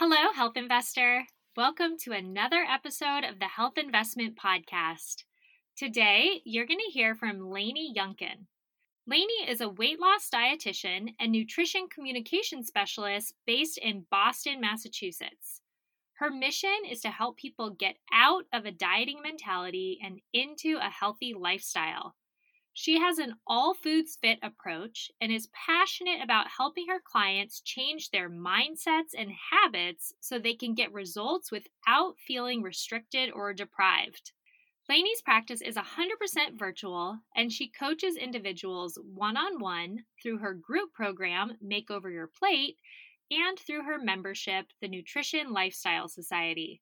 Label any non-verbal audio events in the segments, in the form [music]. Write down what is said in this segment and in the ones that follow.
Hello, Health Investor. Welcome to another episode of the Health Investment Podcast. Today, you're going to hear from Lainey Younkin. Lainey is a weight loss dietitian and nutrition communication specialist based in Boston, Massachusetts. Her mission is to help people get out of a dieting mentality and into a healthy lifestyle. She has an all foods fit approach and is passionate about helping her clients change their mindsets and habits so they can get results without feeling restricted or deprived. Lainey's practice is 100% virtual, and she coaches individuals one on one through her group program, Makeover Your Plate, and through her membership, the Nutrition Lifestyle Society.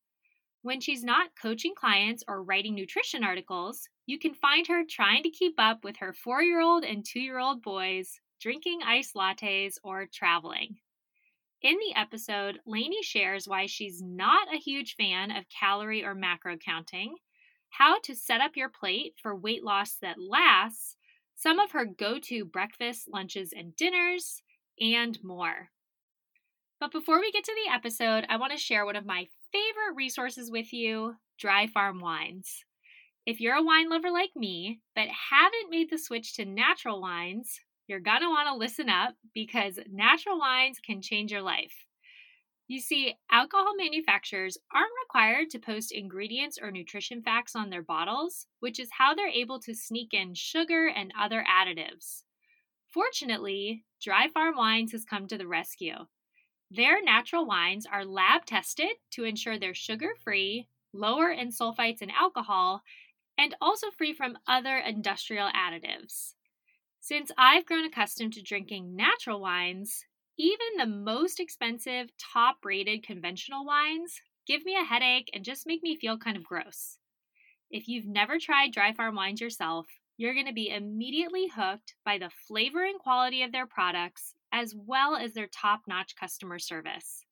When she's not coaching clients or writing nutrition articles, you can find her trying to keep up with her four year old and two year old boys, drinking iced lattes, or traveling. In the episode, Lainey shares why she's not a huge fan of calorie or macro counting, how to set up your plate for weight loss that lasts, some of her go to breakfasts, lunches, and dinners, and more. But before we get to the episode, I want to share one of my favorite resources with you Dry Farm Wines. If you're a wine lover like me, but haven't made the switch to natural wines, you're want to listen up because natural wines can change your life. You see, alcohol manufacturers aren't required to post ingredients or nutrition facts on their bottles, which is how they're able to sneak in sugar and other additives. Fortunately, Dry Farm Wines has come to the rescue. Their natural wines are lab tested to ensure they're sugar free, lower in sulfites and alcohol, and also free from other industrial additives. Since I've grown accustomed to drinking natural wines, even the most expensive, top rated conventional wines give me a headache and just make me feel kind of gross. If you've never tried dry farm wines yourself, you're going to be immediately hooked by the flavor and quality of their products, as well as their top notch customer service.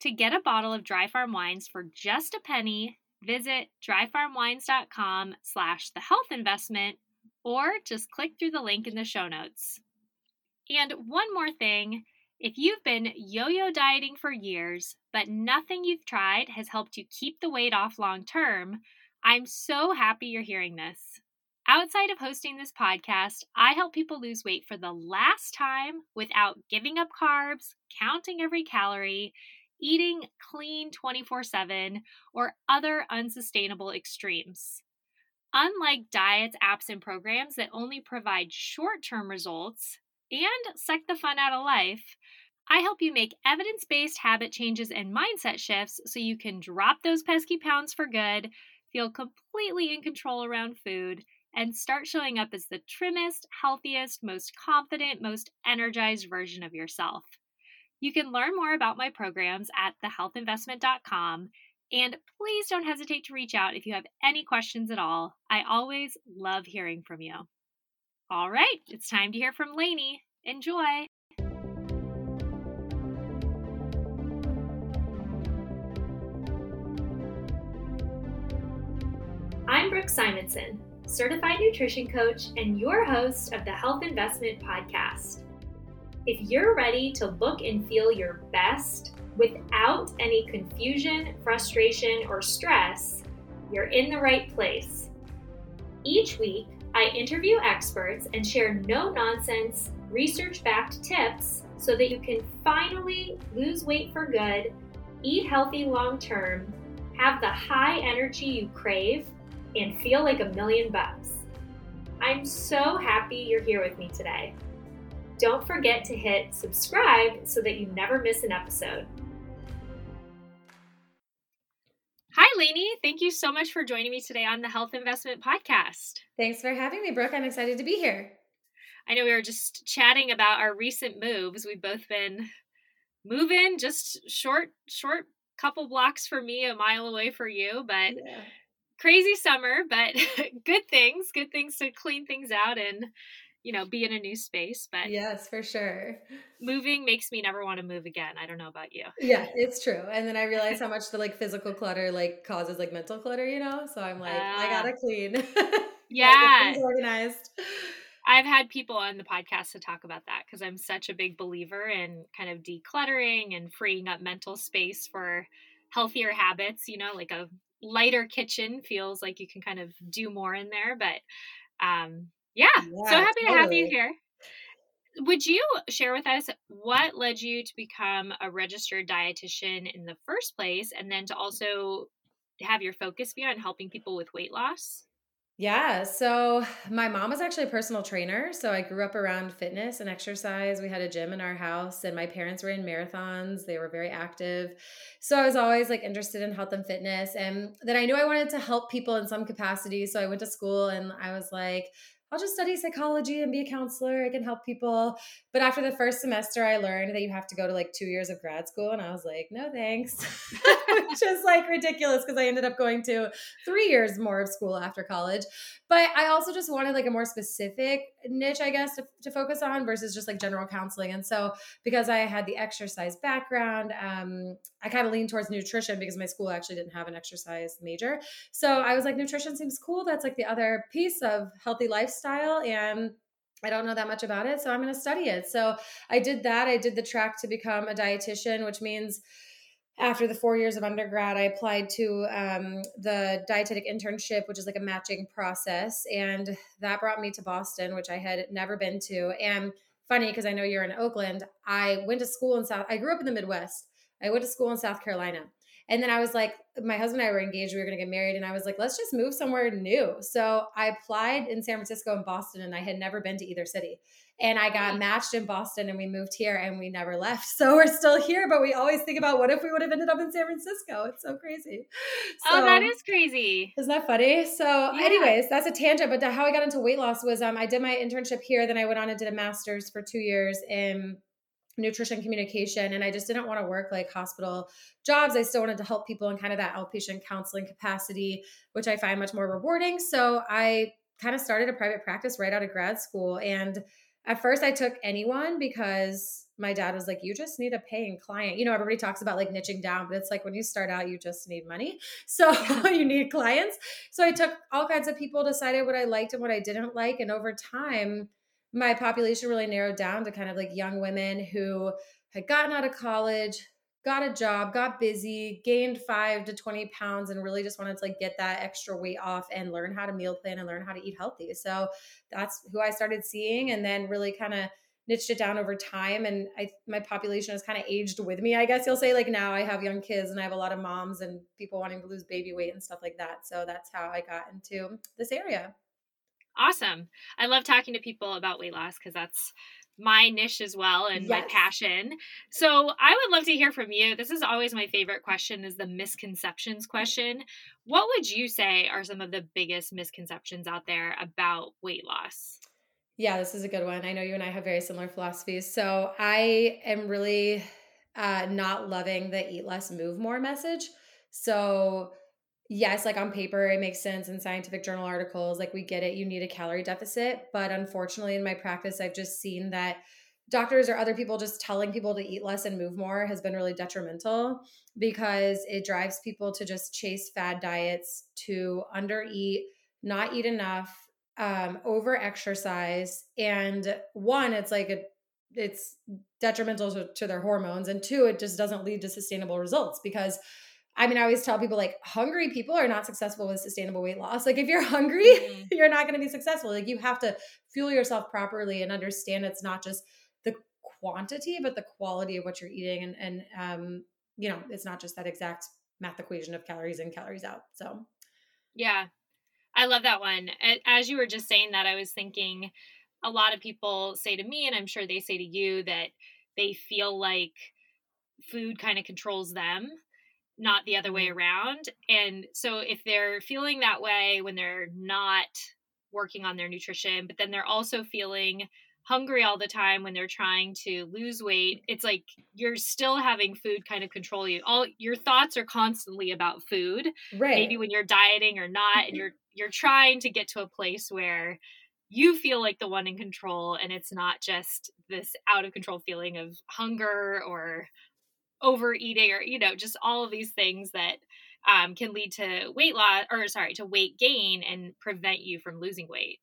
To get a bottle of dry farm wines for just a penny, visit dryfarmwines.com slash the health investment or just click through the link in the show notes. And one more thing, if you've been yo-yo dieting for years, but nothing you've tried has helped you keep the weight off long term, I'm so happy you're hearing this. Outside of hosting this podcast, I help people lose weight for the last time without giving up carbs, counting every calorie, eating clean 24 7, or other unsustainable extremes. Unlike diets, apps, and programs that only provide short term results and suck the fun out of life, I help you make evidence based habit changes and mindset shifts so you can drop those pesky pounds for good, feel completely in control around food, and start showing up as the trimmest, healthiest, most confident, most energized version of yourself. You can learn more about my programs at thehealthinvestment.com. And please don't hesitate to reach out if you have any questions at all. I always love hearing from you. All right, it's time to hear from Lainey. Enjoy. I'm Brooke Simonson, certified nutrition coach and your host of the Health Investment Podcast. If you're ready to look and feel your best without any confusion, frustration, or stress, you're in the right place. Each week, I interview experts and share no nonsense, research backed tips so that you can finally lose weight for good, eat healthy long term, have the high energy you crave, and feel like a million bucks. I'm so happy you're here with me today. Don't forget to hit subscribe so that you never miss an episode. Hi, Lainey. Thank you so much for joining me today on the Health Investment Podcast. Thanks for having me, Brooke. I'm excited to be here. I know we were just chatting about our recent moves. We've both been moving just short, short couple blocks for me, a mile away for you, but yeah. crazy summer, but [laughs] good things, good things to clean things out and you know, be in a new space. But yes, for sure. Moving makes me never want to move again. I don't know about you. Yeah, it's true. And then I realize [laughs] how much the like physical clutter like causes like mental clutter, you know? So I'm like, uh, I gotta clean. [laughs] Yeah. organized. I've had people on the podcast to talk about that because I'm such a big believer in kind of decluttering and freeing up mental space for healthier habits, you know, like a lighter kitchen feels like you can kind of do more in there. But um, yeah, yeah so happy totally. to have you here. Would you share with us what led you to become a registered dietitian in the first place and then to also have your focus be on helping people with weight loss? Yeah. So my mom was actually a personal trainer. So I grew up around fitness and exercise. We had a gym in our house, and my parents were in marathons. They were very active. So I was always like interested in health and fitness. And then I knew I wanted to help people in some capacity. So I went to school and I was like, I'll just study psychology and be a counselor. I can help people. But after the first semester, I learned that you have to go to like two years of grad school. And I was like, no thanks, [laughs] which is like ridiculous because I ended up going to three years more of school after college. But I also just wanted like a more specific niche, I guess, to, to focus on versus just like general counseling. And so because I had the exercise background, um, I kind of leaned towards nutrition because my school actually didn't have an exercise major. So I was like, nutrition seems cool. That's like the other piece of healthy lifestyle. And I don't know that much about it, so I'm going to study it. So I did that. I did the track to become a dietitian, which means after the four years of undergrad, I applied to um, the dietetic internship, which is like a matching process. And that brought me to Boston, which I had never been to. And funny, because I know you're in Oakland, I went to school in South, I grew up in the Midwest. I went to school in South Carolina. And then I was like, my husband and I were engaged. We were going to get married. And I was like, let's just move somewhere new. So I applied in San Francisco and Boston, and I had never been to either city. And I got matched in Boston, and we moved here, and we never left. [laughs] So we're still here, but we always think about what if we would have ended up in San Francisco? It's so crazy. So, oh, that is crazy. Isn't that funny? So, yeah. anyways, that's a tangent. But how I got into weight loss was um, I did my internship here. Then I went on and did a master's for two years in nutrition communication and I just didn't want to work like hospital jobs. I still wanted to help people in kind of that outpatient counseling capacity, which I find much more rewarding. So I kind of started a private practice right out of grad school and at first I took anyone because my dad was like, you just need a paying client. You know, everybody talks about like niching down, but it's like when you start out, you just need money. So [laughs] you need clients. So I took all kinds of people, decided what I liked and what I didn't like. And over time, my population really narrowed down to kind of like young women who had gotten out of college, got a job, got busy, gained five to 20 pounds, and really just wanted to like get that extra weight off and learn how to meal plan and learn how to eat healthy. So that's who I started seeing and then really kind of niched it down over time and I my population has kind of aged with me I guess you'll say like now I have young kids and I have a lot of moms and people wanting to lose baby weight and stuff like that so that's how I got into this area Awesome. I love talking to people about weight loss because that's my niche as well and yes. my passion. So I would love to hear from you. This is always my favorite question is the misconceptions question. What would you say are some of the biggest misconceptions out there about weight loss? Yeah, this is a good one. I know you and I have very similar philosophies. So I am really uh, not loving the eat less, move more message. So yes, like on paper, it makes sense in scientific journal articles. Like we get it, you need a calorie deficit. But unfortunately, in my practice, I've just seen that doctors or other people just telling people to eat less and move more has been really detrimental because it drives people to just chase fad diets, to undereat, not eat enough, um, over exercise. And one, it's like a it's detrimental to, to their hormones and two it just doesn't lead to sustainable results because I mean, I always tell people like hungry people are not successful with sustainable weight loss. Like if you're [laughs] hungry, mm-hmm. [laughs] you're not going to be successful. Like you have to fuel yourself properly and understand it's not just the quantity, but the quality of what you're eating. And, and, um, you know, it's not just that exact math equation of calories in, calories out. So, yeah, I love that one. As you were just saying that, I was thinking a lot of people say to me, and I'm sure they say to you, that they feel like food kind of controls them not the other way mm-hmm. around. And so if they're feeling that way when they're not working on their nutrition, but then they're also feeling hungry all the time when they're trying to lose weight, it's like you're still having food kind of control you. All your thoughts are constantly about food. Right. Maybe when you're dieting or not, and you're you're trying to get to a place where you feel like the one in control and it's not just this out of control feeling of hunger or overeating or you know just all of these things that um, can lead to weight loss or sorry to weight gain and prevent you from losing weight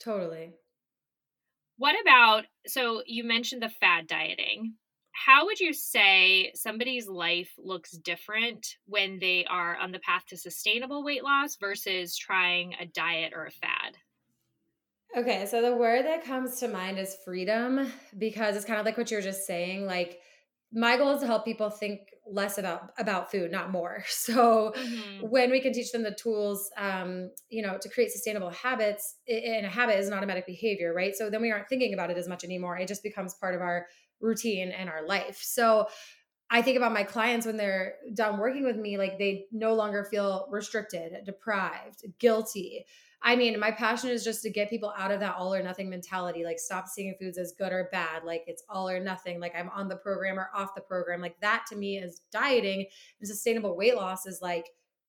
totally What about so you mentioned the fad dieting. How would you say somebody's life looks different when they are on the path to sustainable weight loss versus trying a diet or a fad? Okay, so the word that comes to mind is freedom because it's kind of like what you're just saying. Like, my goal is to help people think less about about food not more [laughs] so mm-hmm. when we can teach them the tools um, you know to create sustainable habits and a habit is an automatic behavior right so then we aren't thinking about it as much anymore it just becomes part of our routine and our life so I think about my clients when they're done working with me, like they no longer feel restricted, deprived, guilty. I mean, my passion is just to get people out of that all or nothing mentality. Like, stop seeing foods as good or bad. Like, it's all or nothing. Like, I'm on the program or off the program. Like, that to me is dieting. And sustainable weight loss is like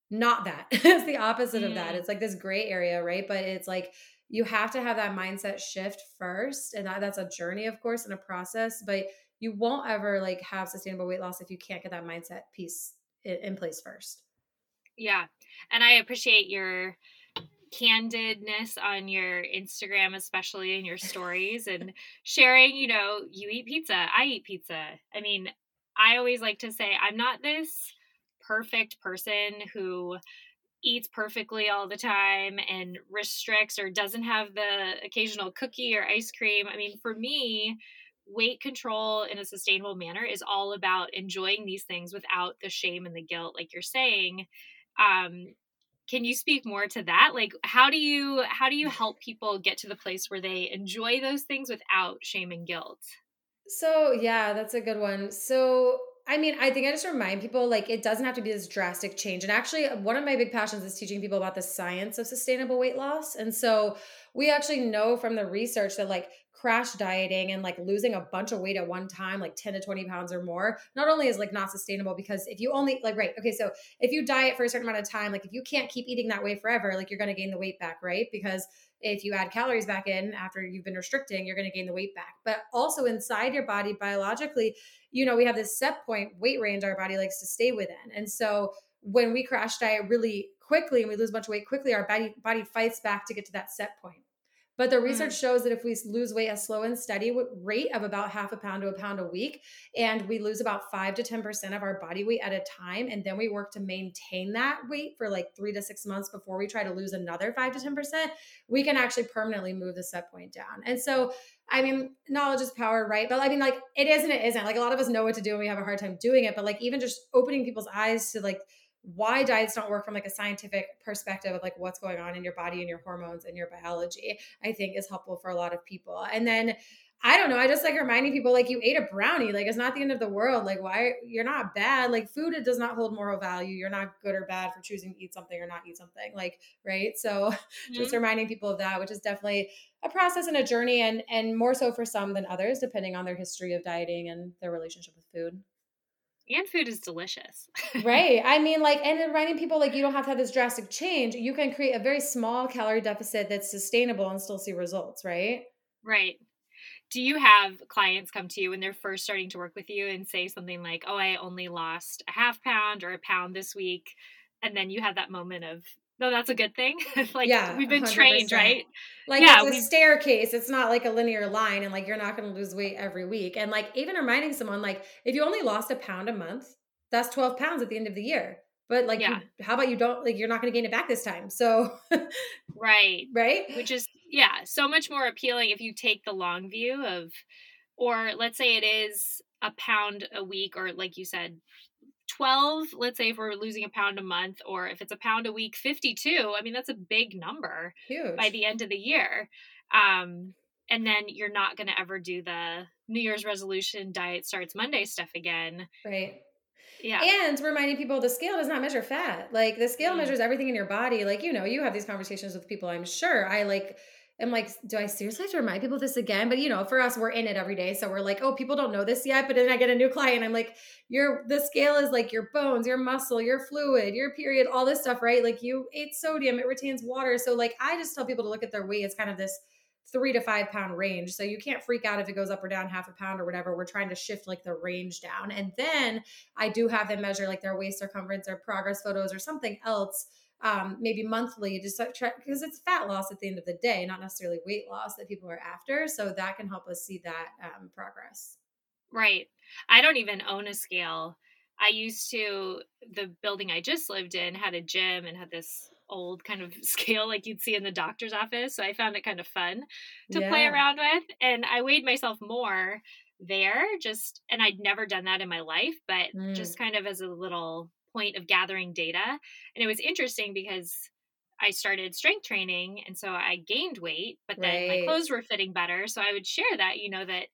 not that. [laughs] it's the opposite mm. of that. Mm. It's like this gray area, right? But it's like you have to have that mindset shift first. And that, that's a journey, of course, and a process. But you won't ever like have sustainable weight loss if you can't get that mindset piece in, in place first. Yeah. And I appreciate your candidness on your Instagram, especially in your stories, and sharing, you know, you eat pizza, I eat pizza. I mean, I always like to say, I'm not this perfect person who eats perfectly all the time and restricts or doesn't have the occasional cookie or ice cream. I mean, for me, weight control in a sustainable manner is all about enjoying these things without the shame and the guilt, like you're saying. Um, can you speak more to that like how do you how do you help people get to the place where they enjoy those things without shame and guilt so yeah that's a good one so I mean, I think I just remind people like it doesn't have to be this drastic change. And actually, one of my big passions is teaching people about the science of sustainable weight loss. And so we actually know from the research that like crash dieting and like losing a bunch of weight at one time, like 10 to 20 pounds or more, not only is like not sustainable because if you only like, right, okay, so if you diet for a certain amount of time, like if you can't keep eating that way forever, like you're going to gain the weight back, right? Because if you add calories back in after you've been restricting, you're going to gain the weight back. But also inside your body, biologically, you know, we have this set point weight range our body likes to stay within. And so when we crash diet really quickly and we lose a bunch of weight quickly, our body body fights back to get to that set point. But the research mm. shows that if we lose weight a slow and steady rate of about half a pound to a pound a week, and we lose about five to 10% of our body weight at a time, and then we work to maintain that weight for like three to six months before we try to lose another five to 10%, we can actually permanently move the set point down. And so, I mean, knowledge is power, right? But I mean, like, it is and it isn't. Like, a lot of us know what to do and we have a hard time doing it. But like, even just opening people's eyes to like, why diets don't work from like a scientific perspective of like what's going on in your body and your hormones and your biology i think is helpful for a lot of people. And then i don't know i just like reminding people like you ate a brownie like it's not the end of the world like why you're not bad like food it does not hold moral value you're not good or bad for choosing to eat something or not eat something like right? So [laughs] mm-hmm. just reminding people of that which is definitely a process and a journey and and more so for some than others depending on their history of dieting and their relationship with food and food is delicious. right. [laughs] I mean, like, and reminding people like you don't have to have this drastic change. You can create a very small calorie deficit that's sustainable and still see results, right? Right. Do you have clients come to you when they're first starting to work with you and say something like, Oh, I only lost a half pound or a pound this week? And then you have that moment of, no, that's a good thing. [laughs] like yeah, we've been 100%. trained, right? Like yeah, it's a staircase. It's not like a linear line, and like you're not going to lose weight every week. And like even reminding someone, like if you only lost a pound a month, that's 12 pounds at the end of the year. But like, yeah. you, how about you don't like you're not going to gain it back this time? So, [laughs] right, right, which is yeah, so much more appealing if you take the long view of, or let's say it is a pound a week, or like you said, 12 let's say if we're losing a pound a month or if it's a pound a week 52 i mean that's a big number Huge. by the end of the year. Um, and then you're not going to ever do the new year's resolution diet starts monday stuff again. Right. Yeah. And reminding people the scale does not measure fat. Like the scale mm. measures everything in your body. Like you know you have these conversations with people i'm sure. I like am like, do I seriously have to remind people this again? But you know, for us, we're in it every day. So we're like, oh, people don't know this yet. But then I get a new client. I'm like, your the scale is like your bones, your muscle, your fluid, your period, all this stuff, right? Like you ate sodium, it retains water. So like I just tell people to look at their weight as kind of this three to five pound range. So you can't freak out if it goes up or down half a pound or whatever. We're trying to shift like the range down. And then I do have them measure like their waist circumference or progress photos or something else um, maybe monthly, just try because it's fat loss at the end of the day, not necessarily weight loss that people are after. So that can help us see that um, progress. Right. I don't even own a scale. I used to, the building I just lived in had a gym and had this old kind of [laughs] scale like you'd see in the doctor's office. So I found it kind of fun to yeah. play around with. And I weighed myself more there, just, and I'd never done that in my life, but mm. just kind of as a little point of gathering data. And it was interesting because I started strength training and so I gained weight, but then right. my clothes were fitting better. So I would share that, you know, that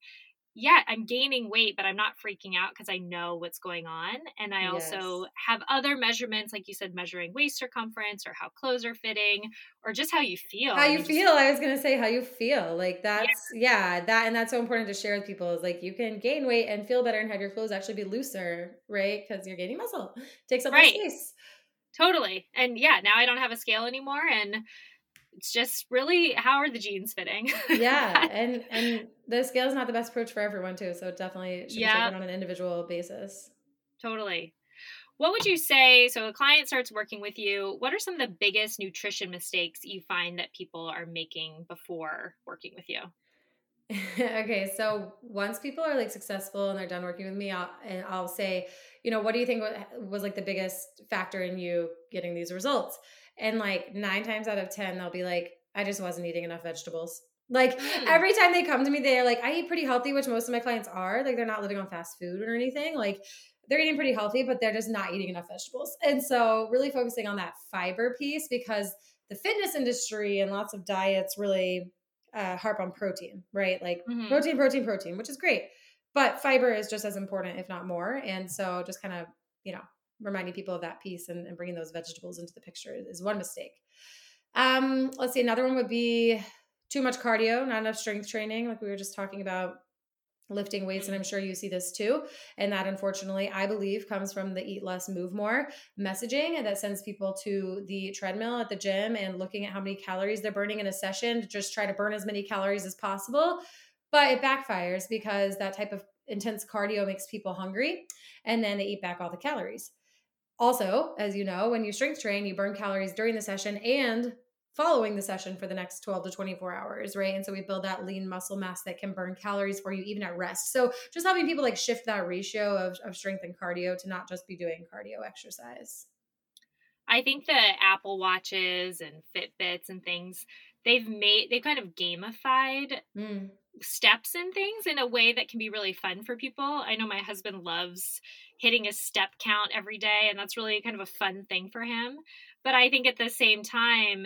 yeah, I'm gaining weight, but I'm not freaking out because I know what's going on. And I yes. also have other measurements, like you said, measuring waist circumference or how clothes are fitting or just how you feel. How you just, feel. I was going to say how you feel. Like that's, yeah. yeah, that, and that's so important to share with people is like you can gain weight and feel better and have your clothes actually be looser, right? Because you're gaining muscle, it takes up right. space. Totally. And yeah, now I don't have a scale anymore. And it's just really how are the jeans fitting? yeah, [laughs] and and the scale is not the best approach for everyone too. So definitely should yeah. be taken on an individual basis. Totally. What would you say? So a client starts working with you. What are some of the biggest nutrition mistakes you find that people are making before working with you? [laughs] okay, so once people are like successful and they're done working with me, I'll, and I'll say, you know, what do you think was like the biggest factor in you getting these results? And like nine times out of 10, they'll be like, I just wasn't eating enough vegetables. Like mm. every time they come to me, they're like, I eat pretty healthy, which most of my clients are. Like they're not living on fast food or anything. Like they're eating pretty healthy, but they're just not eating enough vegetables. And so, really focusing on that fiber piece because the fitness industry and lots of diets really uh, harp on protein, right? Like mm-hmm. protein, protein, protein, which is great. But fiber is just as important, if not more. And so, just kind of, you know, reminding people of that piece and, and bringing those vegetables into the picture is one mistake. Um, let's see, another one would be too much cardio, not enough strength training, like we were just talking about lifting weights and i'm sure you see this too and that unfortunately i believe comes from the eat less move more messaging that sends people to the treadmill at the gym and looking at how many calories they're burning in a session to just try to burn as many calories as possible but it backfires because that type of intense cardio makes people hungry and then they eat back all the calories also, as you know, when you strength train, you burn calories during the session and following the session for the next 12 to 24 hours, right? And so we build that lean muscle mass that can burn calories for you even at rest. So just helping people like shift that ratio of, of strength and cardio to not just be doing cardio exercise. I think the Apple Watches and Fitbits and things, they've made, they kind of gamified mm steps and things in a way that can be really fun for people. I know my husband loves hitting a step count every day, and that's really kind of a fun thing for him. But I think at the same time,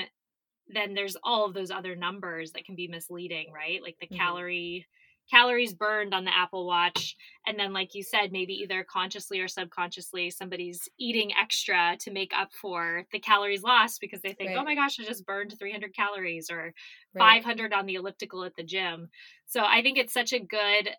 then there's all of those other numbers that can be misleading, right? Like the mm-hmm. calorie calories burned on the Apple Watch. And then, like you said, maybe either consciously or subconsciously, somebody's eating extra to make up for the calories lost because they think, oh right. oh my gosh, I just burned 300 calories or right. 500 on the elliptical at the gym. So I think it's such a good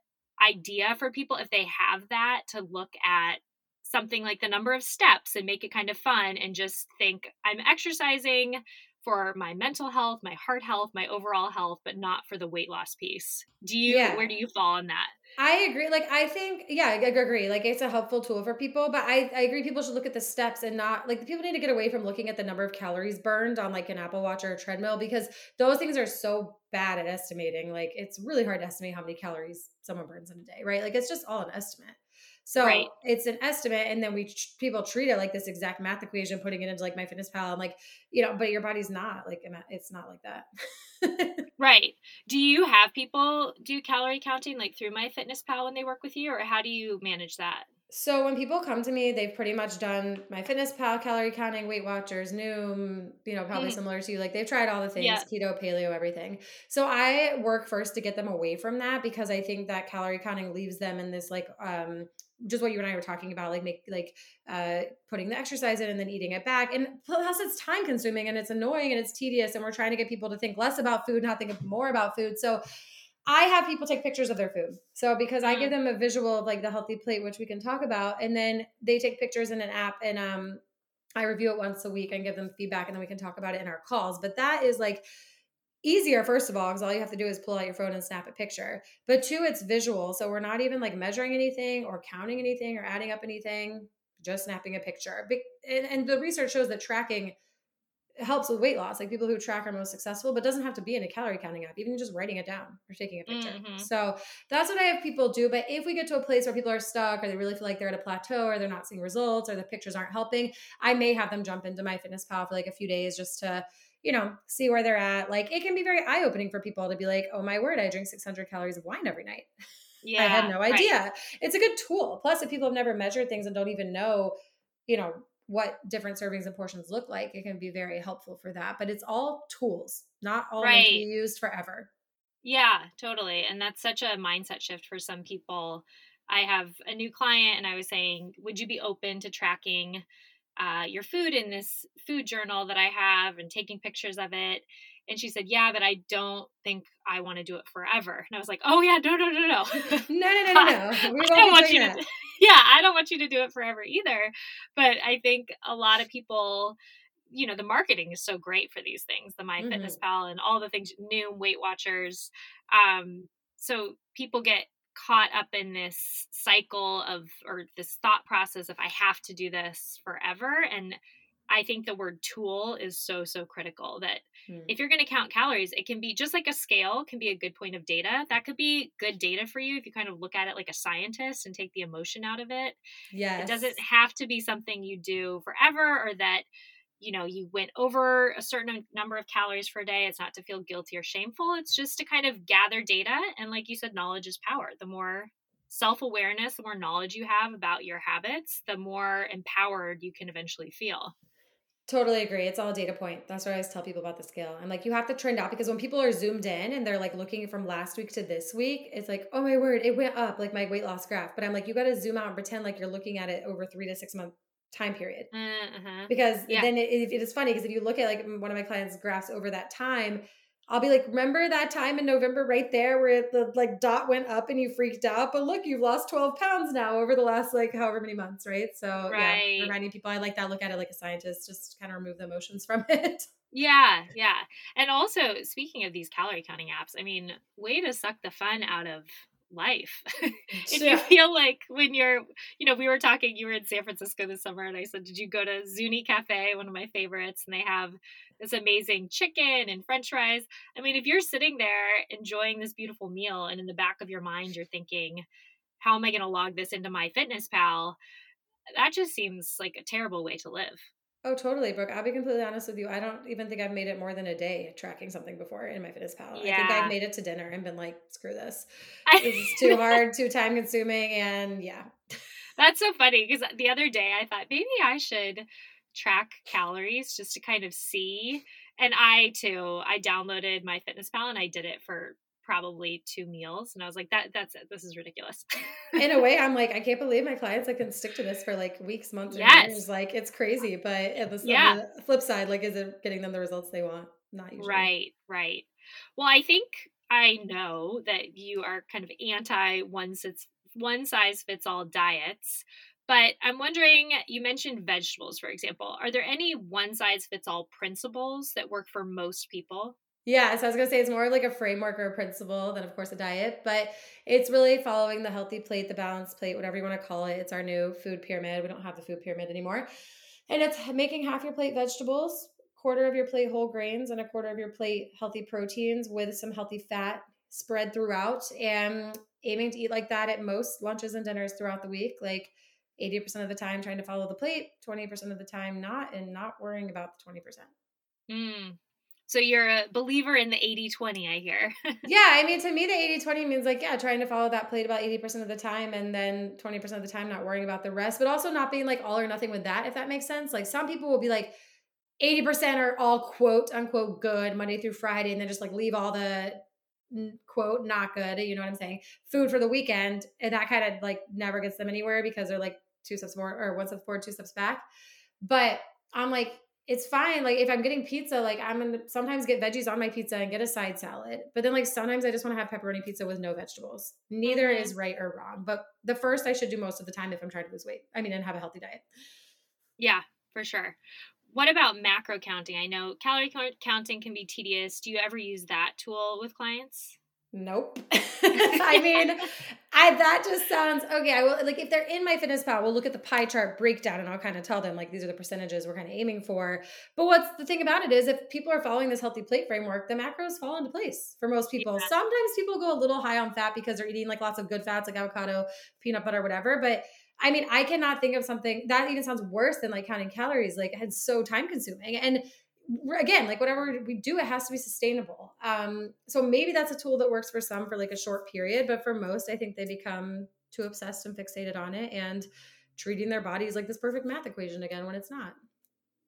idea for people if they have that to look at something like the number of steps and make it kind of fun and just think I'm exercising for my mental health, my heart health, my overall health, but not for the weight loss piece. Do you, yeah. where do you fall on that? I agree. Like, I think, yeah, I agree. Like, it's a helpful tool for people, but I, I agree people should look at the steps and not, like, people need to get away from looking at the number of calories burned on, like, an Apple Watch or a treadmill because those things are so bad at estimating. Like, it's really hard to estimate how many calories someone burns in a day, right? Like, it's just all an estimate. So right. it's an estimate, and then we people treat it like this exact math equation, putting it into like my MyFitnessPal. I'm like, you know, but your body's not like it's not like that. [laughs] right. Do you have people do calorie counting like through MyFitnessPal when they work with you, or how do you manage that? So when people come to me, they've pretty much done MyFitnessPal, calorie counting, Weight Watchers, Noom, you know, probably mm. similar to you. Like they've tried all the things, yeah. keto, paleo, everything. So I work first to get them away from that because I think that calorie counting leaves them in this like um just what you and I were talking about, like make like uh, putting the exercise in and then eating it back. And plus, it's time consuming and it's annoying and it's tedious. And we're trying to get people to think less about food, not think more about food. So I have people take pictures of their food. So because I give mm. them a visual of like the healthy plate, which we can talk about, and then they take pictures in an app and um I review it once a week and give them feedback and then we can talk about it in our calls. But that is like easier first of all because all you have to do is pull out your phone and snap a picture but two it's visual so we're not even like measuring anything or counting anything or adding up anything just snapping a picture and, the research shows that tracking helps with weight loss. Like people who track are most successful, but doesn't have to be in a calorie counting app, even just writing it down or taking a picture. Mm-hmm. So that's what I have people do. But if we get to a place where people are stuck or they really feel like they're at a plateau or they're not seeing results or the pictures aren't helping, I may have them jump into MyFitnessPal for like a few days just to you know, see where they're at. Like it can be very eye opening for people to be like, oh my word, I drink 600 calories of wine every night. Yeah, [laughs] I had no idea. Right. It's a good tool. Plus, if people have never measured things and don't even know, you know, what different servings and portions look like, it can be very helpful for that. But it's all tools, not all right. to be used forever. Yeah, totally. And that's such a mindset shift for some people. I have a new client, and I was saying, would you be open to tracking uh, your food in this food journal that I have and taking pictures of it? And she said, Yeah, but I don't think I want to do it forever. And I was like, Oh, yeah, no, no, no, no. [laughs] no, no, no, no, no. [laughs] We I don't want you that. to [laughs] yeah, I don't want you to do it forever either. But I think a lot of people, you know, the marketing is so great for these things, the My mm-hmm. And all the things, new Weight Watchers. Um, so people get caught up in this cycle of or this thought process of I have to do this forever and I think the word tool is so, so critical that hmm. if you're going to count calories, it can be just like a scale, can be a good point of data. That could be good data for you if you kind of look at it like a scientist and take the emotion out of it. Yeah. It doesn't have to be something you do forever or that, you know, you went over a certain number of calories per day. It's not to feel guilty or shameful. It's just to kind of gather data. And like you said, knowledge is power. The more self awareness, the more knowledge you have about your habits, the more empowered you can eventually feel. Totally agree. It's all a data point. That's what I always tell people about the scale. I'm like, you have to trend out because when people are zoomed in and they're like looking from last week to this week, it's like, oh my word, it went up like my weight loss graph. But I'm like, you got to zoom out and pretend like you're looking at it over three to six month time period. Uh-huh. Because yeah. then it, it is funny because if you look at like one of my clients' graphs over that time, I'll be like, remember that time in November right there where the like dot went up and you freaked out? But look, you've lost 12 pounds now over the last like however many months, right? So right. yeah, reminding people I like that, look at it like a scientist, just kind of remove the emotions from [laughs] it. Yeah, yeah. And also speaking of these calorie counting apps, I mean, way to suck the fun out of life. [laughs] if you feel like when you're, you know, we were talking, you were in San Francisco this summer, and I said, Did you go to Zuni Cafe, one of my favorites? And they have this amazing chicken and french fries. I mean, if you're sitting there enjoying this beautiful meal, and in the back of your mind, you're thinking, How am I going to log this into MyFitnessPal? That just seems like a terrible way to live. Oh, totally, Brooke. I'll be completely honest with you. I don't even think I've made it more than a day tracking something before in MyFitnessPal. Yeah. I think I've made it to dinner and been like, screw this. [laughs] This is too hard, too time consuming, and yeah. That's so funny because the other day I thought maybe I should track calories just to kind of see. And I too, I downloaded MyFitnessPal and I did it for probably two meals and i was like that that's it this is ridiculous in a way i'm [laughs] like i can't believe my clients I can stick to this for like weeks months yes. years like it's crazy but at the, yeah. the flip side like is it getting them the results they want not usually right right well i think i know that you are kind of anti one sits one size fits all diets but I'm wondering, you mentioned vegetables, for example. Are there any one size fits all principles that work for most people? Yeah, so I was gonna say it's more like a framework or a principle than, of course, a diet, but it's really following the healthy plate, the balanced plate, whatever you want to call it. It's our new food pyramid. We don't have the food pyramid anymore, and it's making half your plate vegetables, quarter of your plate whole grains, and a quarter of your plate healthy proteins with some healthy fat spread throughout, and aiming to eat like that at most lunches and dinners throughout the week, like. 80% of the time trying to follow the plate, 20% of the time not, and not worrying about the 20%. Mm, so you're a believer in the 80 20, I hear. [laughs] yeah, I mean, to me, the 80 20 means like, yeah, trying to follow that plate about 80% of the time and then 20% of the time not worrying about the rest, but also not being like all or nothing with that, if that makes sense. Like some people will be like, 80% are all quote unquote good Monday through Friday, and then just like leave all the quote not good, you know what I'm saying, food for the weekend. And that kind of like never gets them anywhere because they're like two steps more or one step forward, two steps back. But I'm like, it's fine. Like if I'm getting pizza, like I'm gonna sometimes get veggies on my pizza and get a side salad. But then like sometimes I just want to have pepperoni pizza with no vegetables. Neither mm-hmm. is right or wrong. But the first I should do most of the time if I'm trying to lose weight. I mean, and have a healthy diet. Yeah, for sure. What about macro counting? I know calorie counting can be tedious. Do you ever use that tool with clients? Nope. [laughs] I mean, [laughs] I that just sounds okay. I will like if they're in MyFitnessPal, we'll look at the pie chart breakdown and I'll kind of tell them like these are the percentages we're kind of aiming for. But what's the thing about it is if people are following this healthy plate framework, the macros fall into place for most people. Yeah. Sometimes people go a little high on fat because they're eating like lots of good fats like avocado, peanut butter, whatever. But I mean, I cannot think of something that even sounds worse than like counting calories. Like it's so time consuming. And again like whatever we do it has to be sustainable. Um so maybe that's a tool that works for some for like a short period but for most i think they become too obsessed and fixated on it and treating their bodies like this perfect math equation again when it's not.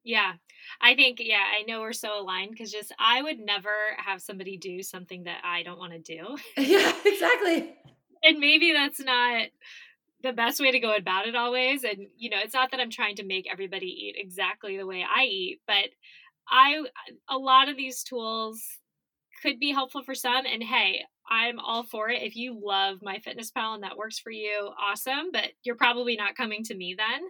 Yeah. I think yeah i know we're so aligned because just i would never have somebody do something that i don't want to do. [laughs] Yeah exactly. And maybe that's not the best way to go about it always and you know it's not that i'm trying to make everybody eat exactly the way i eat but I a lot of these tools could be helpful for some and hey, I'm all for it. If you love MyFitnessPal and that works for you, awesome, but you're probably not coming to me then.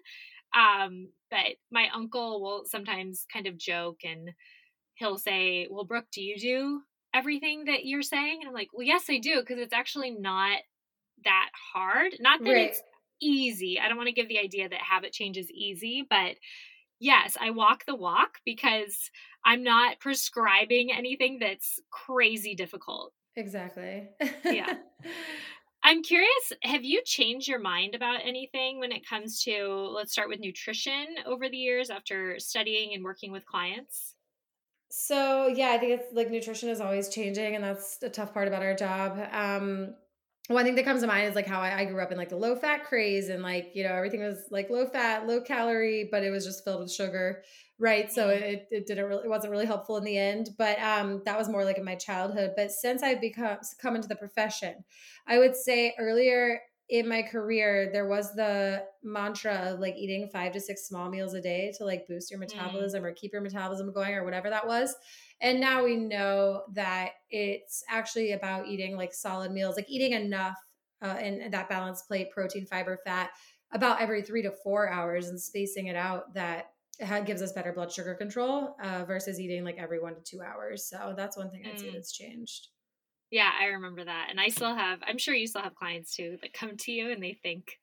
Um, but my uncle will sometimes kind of joke and he'll say, "Well, Brooke, do you do everything that you're saying?" And I'm like, "Well, yes, I do because it's actually not that hard. Not that right. it's easy. I don't want to give the idea that habit change is easy, but yes, I walk the walk because I'm not prescribing anything that's crazy difficult. Exactly. yeah. [laughs] I'm curious, have you changed your mind about anything when it comes to, let's start with nutrition over the years after studying and working with clients? So, yeah, I think it's like nutrition is always changing, and that's a tough part about our job. Um, one thing that comes to mind is like how I, I, grew up in like the low fat craze and like you know everything was like low fat low calorie but it was just filled with sugar right so mm-hmm. it, it didn't really it wasn't really helpful in the end but um that was more like in my childhood but since i've become come into the profession i would say earlier in my career there was the mantra of like eating five to six small meals a day to like boost your mm. metabolism mm. or keep your metabolism going or whatever that was and now we know that it's actually about eating like solid meals, like eating enough uh, and that balanced plate, protein, fiber, fat, about every three to four hours and spacing it out that gives us better blood sugar control uh, versus eating like every one to two hours. So that's one thing I'd say mm. that's changed. Yeah, I remember that. And I still have, I'm sure you still have clients too that come to you and they think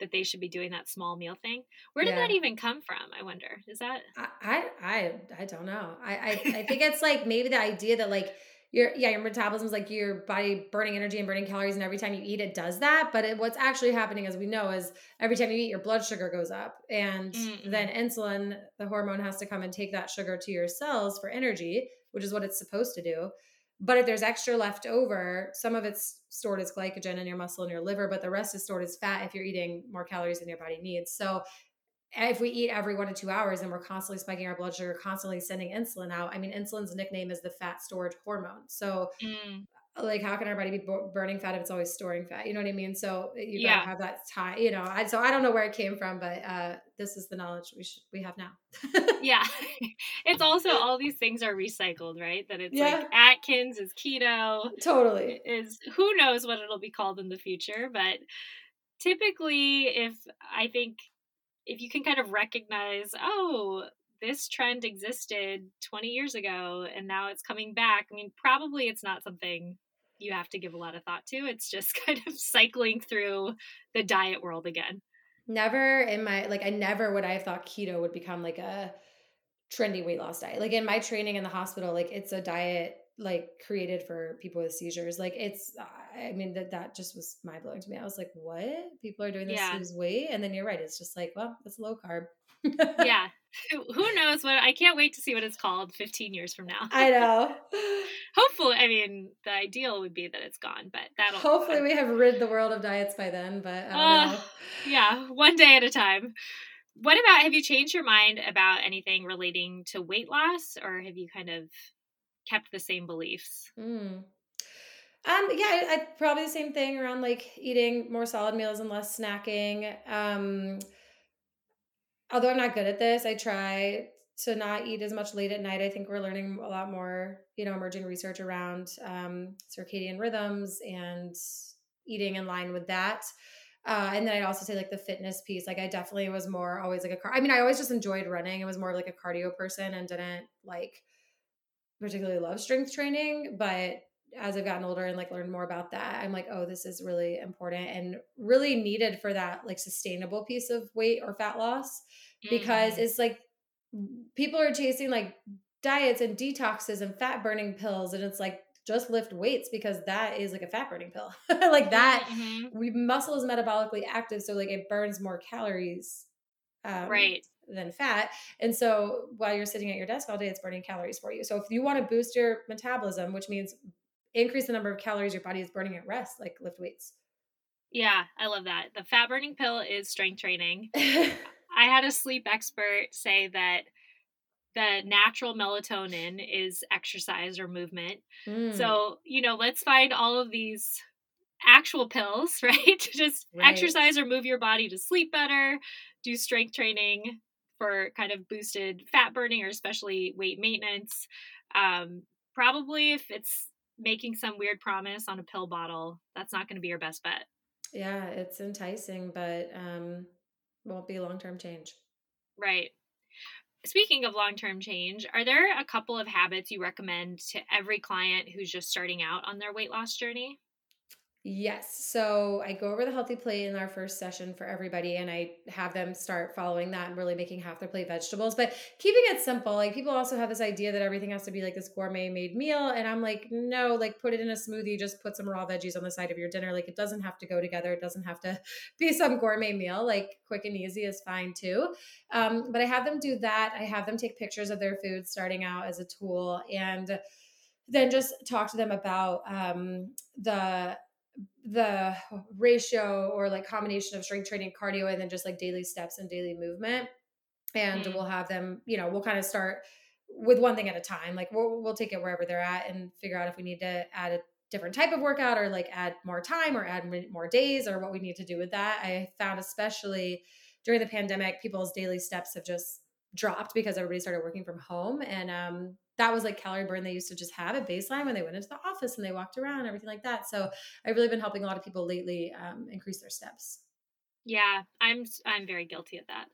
that they should be doing that small meal thing. Where did yeah. that even come from? I wonder. Is that I I I don't know. I I, I think [laughs] it's like maybe the idea that like your yeah your metabolism is like your body burning energy and burning calories and every time you eat it does that but it, what's actually happening as we know is every time you eat your blood sugar goes up and mm then insulin the hormone has to come and take that sugar to your cells for energy which is what it's supposed to do but if there's extra left over, some of it's stored as glycogen in your muscle and your liver, but the rest is stored as fat if you're eating more calories than your body needs. So if we eat every one to two hours and we're constantly spiking our blood sugar, constantly sending insulin out, I mean, insulin's nickname is the fat storage hormone. So mm like how can our body be burning fat if it's always storing fat? You know what i mean? So you yeah. gotta have that time you know I, so i don't know where it came from but uh this is the knowledge we should we have now. [laughs] Yeah. [laughs] It's also all these things are recycled right? That it's yeah. like atkins is keto totally. is who knows what it'll be called in the future but typically if i think if you can kind of recognize oh this trend existed 20 years ago and now it's coming back. I mean, probably it's not something you have to give a lot of thought to. It's just [laughs] kind of cycling through the diet world again. Never in my like I never would I have thought keto would become like a trendy weight loss diet. Like in my training in the hospital, like it's a diet like created for people with seizures. Like it's I mean that that just was mind blowing to me. I was like, what? People are doing this yeah. to lose weight? And then you're right, it's just like, well, it's low carb yeah. [laughs] Who knows what I can't wait to see what it's called 15 years from now. I know. [laughs] Hopefully, I mean, the ideal would be that it's gone, but that'll Hopefully we have rid the world of diets by then, but uh, Yeah, one day at a time. What about have you changed your mind about anything relating to weight loss or have you kind of kept the same beliefs? Mm. Um, yeah, I, I, probably the same thing around like eating more solid meals and less snacking. Um, although I'm not good at this, I try to not eat as much late at night. I think we're learning a lot more, you know, emerging research around um, circadian rhythms and eating in line with that. Uh, and then I'd also say like the fitness piece. Like I definitely was more always like a car. I mean, I always just enjoyed running. I was more like a cardio person and didn't like particularly love strength training, but as I've gotten older and like learned more about that, I'm like, oh, this is really important and really needed for that like sustainable piece of weight or fat loss because mm. it's like people are chasing like diets and detoxes and fat burning pills and it's like just lift weights because that is like a fat burning pill [laughs] like that mm-hmm. we muscle is metabolically active so like it burns more calories um, right than fat and so while you're sitting at your desk all day it's burning calories for you so if you want to boost your metabolism which means increase the number of calories your body is burning at rest like lift weights yeah i love that the fat burning pill is strength training [laughs] i had a sleep expert say that the natural melatonin is exercise or movement. Mm. So, you know, let's find all of these actual pills, [laughs] right? To just right. exercise or move your body to sleep better, do strength training for kind of boosted fat burning or especially weight maintenance. Um, probably if it's making some weird promise on a pill bottle, that's not going to be your best bet. Yeah, it's enticing, but um, won't be long term change. Right. Speaking of long term change, are there a couple of habits you recommend to every client who's just starting out on their weight loss journey? Yes. So I go over the healthy plate in our first session for everybody and I have them start following that and really making half their plate vegetables, but keeping it simple. Like people also have this idea that everything has to be like this gourmet made meal. And I'm like, no, like put it in a smoothie, just put some raw veggies on the side of your dinner. Like it doesn't have to go together. It doesn't have to [laughs] be some gourmet meal. Like quick and easy is fine too. Um, but I have them do that. I have them take pictures of their food starting out as a tool and then just talk to them about um, the the ratio or like combination of strength training cardio and then just like daily steps and daily movement and mm. we'll have them you know we'll kind of start with one thing at a time like we'll, we'll take it wherever they're at and figure out if we need to add a different type of workout or like add more time or add more days or what we need to do with that i found especially during the pandemic people's daily steps have just dropped because everybody started working from home and um that was like calorie burn they used to just have at baseline when they went into the office and they walked around and everything like that. So I've really been helping a lot of people lately um, increase their steps. Yeah, I'm I'm very guilty of that.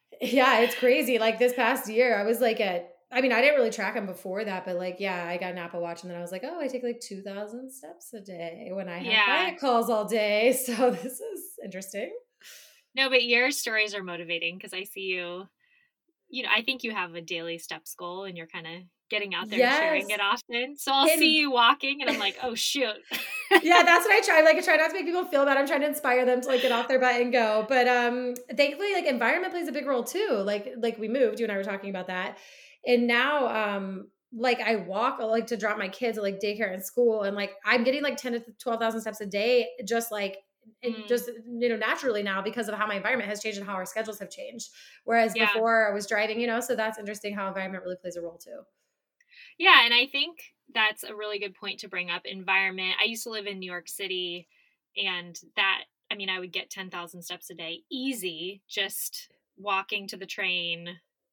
[laughs] yeah, it's crazy. Like this past year, I was like at I mean, I didn't really track them before that, but like, yeah, I got an Apple Watch, and then I was like, oh, I take like two thousand steps a day when I have yeah. client calls all day. [laughs] So this is interesting. No, but your stories are motivating because I see you you know, I think you have a daily steps goal and you're kind of getting out there yes. and sharing it often. So I'll and, see you walking and I'm like, oh shoot. [laughs] yeah, that's what I try. Like I try not to make people feel bad. I'm trying to inspire them to like get off their butt and go. But um thankfully like environment plays a big role too. Like like we moved, you and I were talking about that. And now um like I walk like to drop my kids at like daycare and school and like I'm getting like 10 to 12,000 steps a day just like and mm. just you know naturally now because of how my environment has changed and how our schedules have changed whereas yeah. before i was driving you know so that's interesting how environment really plays a role too yeah and i think that's a really good point to bring up environment i used to live in new york city and that i mean i would get 10,000 steps a day easy just walking to the train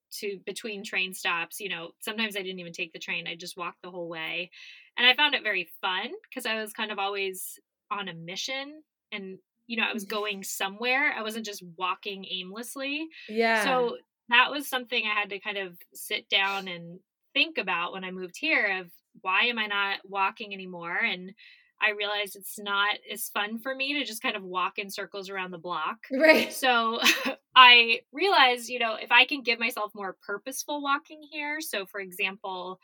to between train stops you know sometimes i didn't even take the train i just walked the whole way and i found it very fun because i was kind of always on a mission and you know i was mm-hmm. going somewhere i wasn't just walking aimlessly yeah. so that was something i had to kind of sit down and think about when i moved here of why am i not walking anymore? and i realized it's not as fun for me to just kind of walk in circles around the block right. so [laughs] i realized you know if i can give myself more purposeful walking here so for example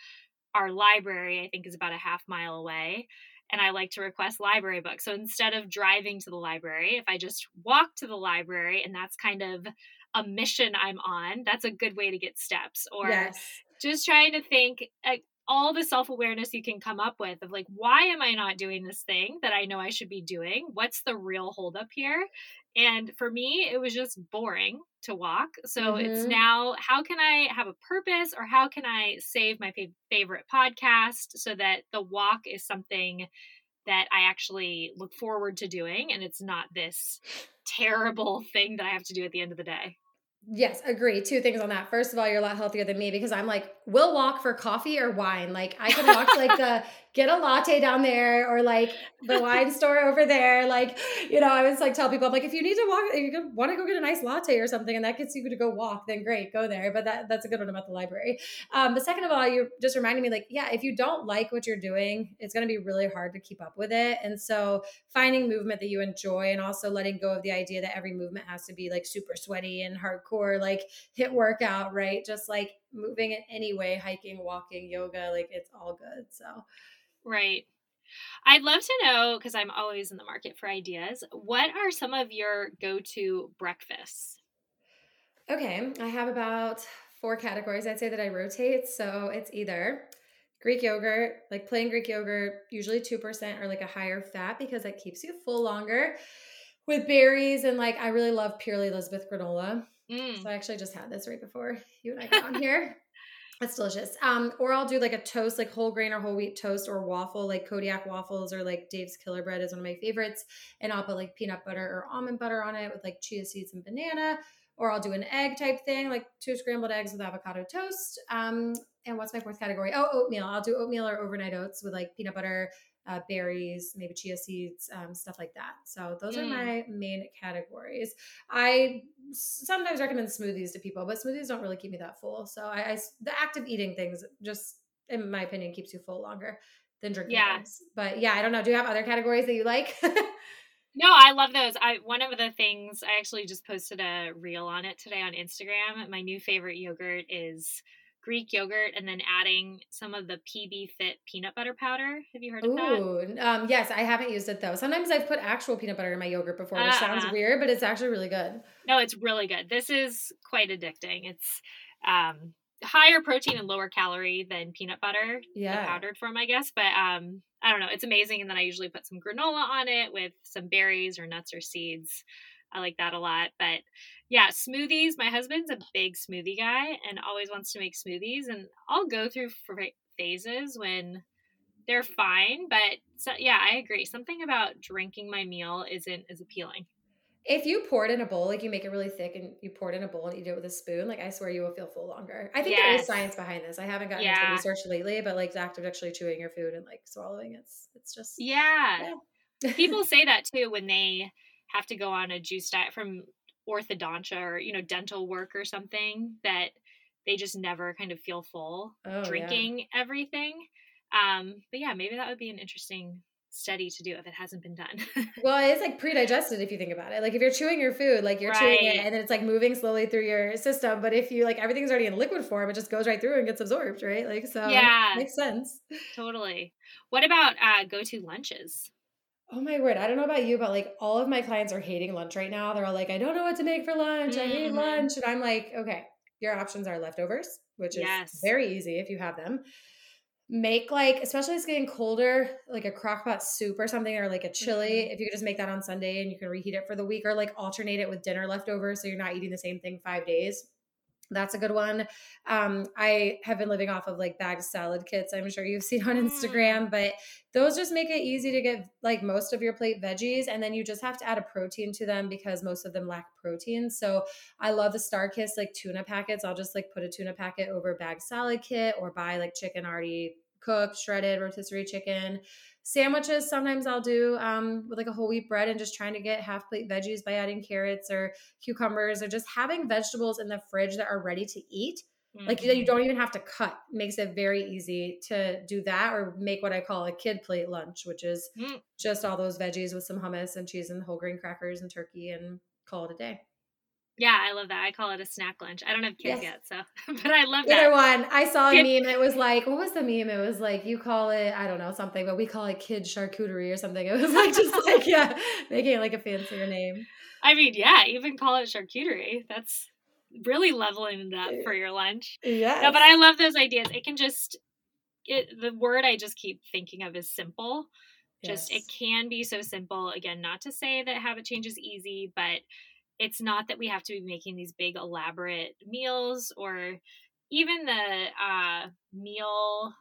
our library i think is about a half mile away and I like to request library books. So instead of driving to the library, if I just walk to the library and that's kind of a mission I'm on, that's a good way to get steps. Or yes. just trying to think like all the self awareness you can come up with of like, why am I not doing this thing that I know I should be doing? What's the real holdup here? And for me, it was just boring to walk. So mm-hmm. it's now how can I have a purpose or how can I save my fav- favorite podcast so that the walk is something that I actually look forward to doing and it's not this terrible thing that I have to do at the end of the day. Yes, agree. Two things on that. First of all, you're a lot healthier than me because I'm like we'll walk for coffee or wine. Like I can walk to like the [laughs] get a latte down there or like the wine store over there. Like, you know, I was like tell people, I'm like, if you need to walk, if you want to go get a nice latte or something and that gets you to go walk, then great, go there. But that that's a good one about the library. Um, but second of all, you're just reminding me like, yeah, if you don't like what you're doing, it's going to be really hard to keep up with it. And so finding movement that you enjoy and also letting go of the idea that every movement has to be like super sweaty and hardcore, like HIIT workout, right? Just like moving in any way, hiking, walking, yoga, like it's all good. So Right. I'd love to know because I'm always in the market for ideas. What are some of your go to breakfasts? Okay, I have about four categories I'd say that I rotate. So it's either Greek yogurt, like plain Greek yogurt, usually 2% or like a higher fat because it keeps you full longer with berries. And like, I really love Purely Elizabeth granola. Mm. So I actually just had this right before [laughs] you and I got on [laughs] here. That's delicious. Um, or I'll do like a toast, like whole grain or whole wheat toast or waffle, like Kodiak waffles or like Dave's Killer Bread is one of my favorites. And I'll put like peanut butter or almond butter on it with like chia seeds and banana. Or I'll do an egg type thing, like two scrambled eggs with avocado toast. Um, and what's my fourth category? Oh, oatmeal. I'll do oatmeal or overnight oats with like peanut butter, uh, berries, maybe chia seeds, um, stuff like that. So those mm. are my main categories. I sometimes recommend smoothies to people, but smoothies don't really keep me that full. So I, I the of eating things just, in my opinion, keeps you full longer than drinking yeah. things. But yeah, I don't know. Do you have other categories that you like? [laughs] No, I love those. I one of the things I actually just posted a reel on it today on Instagram. My new favorite yogurt is Greek yogurt and then adding some of the PB Fit peanut butter powder. Have you heard of Ooh, that? Um, yes, I haven't used it though. Sometimes I've put actual peanut butter in my yogurt before, which uh, sounds uh-huh. weird, but it's actually really good. No, it's really good. This is quite addicting. It's um, higher protein and lower calorie than peanut butter, yeah, the powdered form, I guess. But um, I don't know, it's amazing. And then I usually put some granola on it with some berries or nuts or seeds. I like that a lot. But yeah, smoothies. My husband's a big smoothie guy and always wants to make smoothies. And I'll go through phases when they're fine. But so, yeah, I agree. Something about drinking my meal isn't as appealing. If you pour it in a bowl, like you make it really thick and you pour it in a bowl and you eat it with a spoon, like I swear you will feel full longer. I think yes. there is science behind this. I haven't gotten yeah. into research lately, but like the act of actually chewing your food and like swallowing, it's it's just yeah. yeah. People [laughs] say that too when they have to go on a juice diet from orthodontia or you know dental work or something that they just never kind of feel full oh, drinking yeah. everything um but yeah maybe that would be an interesting study to do if it hasn't been done. [laughs] Well it's like pre-digested if you think about it. Like if you're chewing your food like you're right. chewing it and then it's like moving slowly through your system but if you like everything's already in liquid form it just goes right through and gets absorbed right? Like so yeah. makes sense. Totally. What about uh go-to lunches Oh my word. I don't know about you, but like all of my clients are hating lunch right now. They're all like, I don't know what to make for lunch. I hate mm-hmm. lunch. And I'm like, okay, your options are leftovers, which is yes. very easy if you have them. Make like, especially it's getting colder, like a crock pot soup or something, or like a chili. Mm-hmm. If you could just make that on Sunday and you can reheat it for the week, or like alternate it with dinner leftovers so you're not eating the same thing five days. That's a good one. Um, I have been living off of like bagged salad kits. I'm sure you've [laughs] seen on mm. Instagram, but those just make it easy to get like most of your plate veggies. And then you just have to add a protein to them because most of them lack protein. So I love the Starkist like tuna packets. I'll just like put a tuna packet over a bagged salad kit or buy like chicken already cooked, shredded rotisserie chicken sandwiches sometimes i'll do um, with like a whole wheat bread and just trying to get half plate veggies by adding carrots or cucumbers or just having vegetables in the fridge that are ready to eat mm-hmm. like you don't even have to cut makes it very easy to do that or make what i call a kid plate lunch which is mm. just all those veggies with some hummus and cheese and whole grain crackers and turkey and call it a day yeah, I love that. I call it a snack lunch. I don't have kids yes. yet, so [laughs] but I love that. Either one. I saw a meme. It was like, what was the meme? It was like you call it, I don't know, something, but we call it kid charcuterie or something. It was like [laughs] just like yeah, making it like a fancier name. I mean, yeah, even call it charcuterie. That's really leveling it up for eh, your lunch. Yeah. No, but I love those ideas. It can just it the word I just keep thinking of is simple. Just yes. it can be so simple. Again, not to say that habit change is easy, but it's not that we have to be making these big elaborate meals or even the uh, meal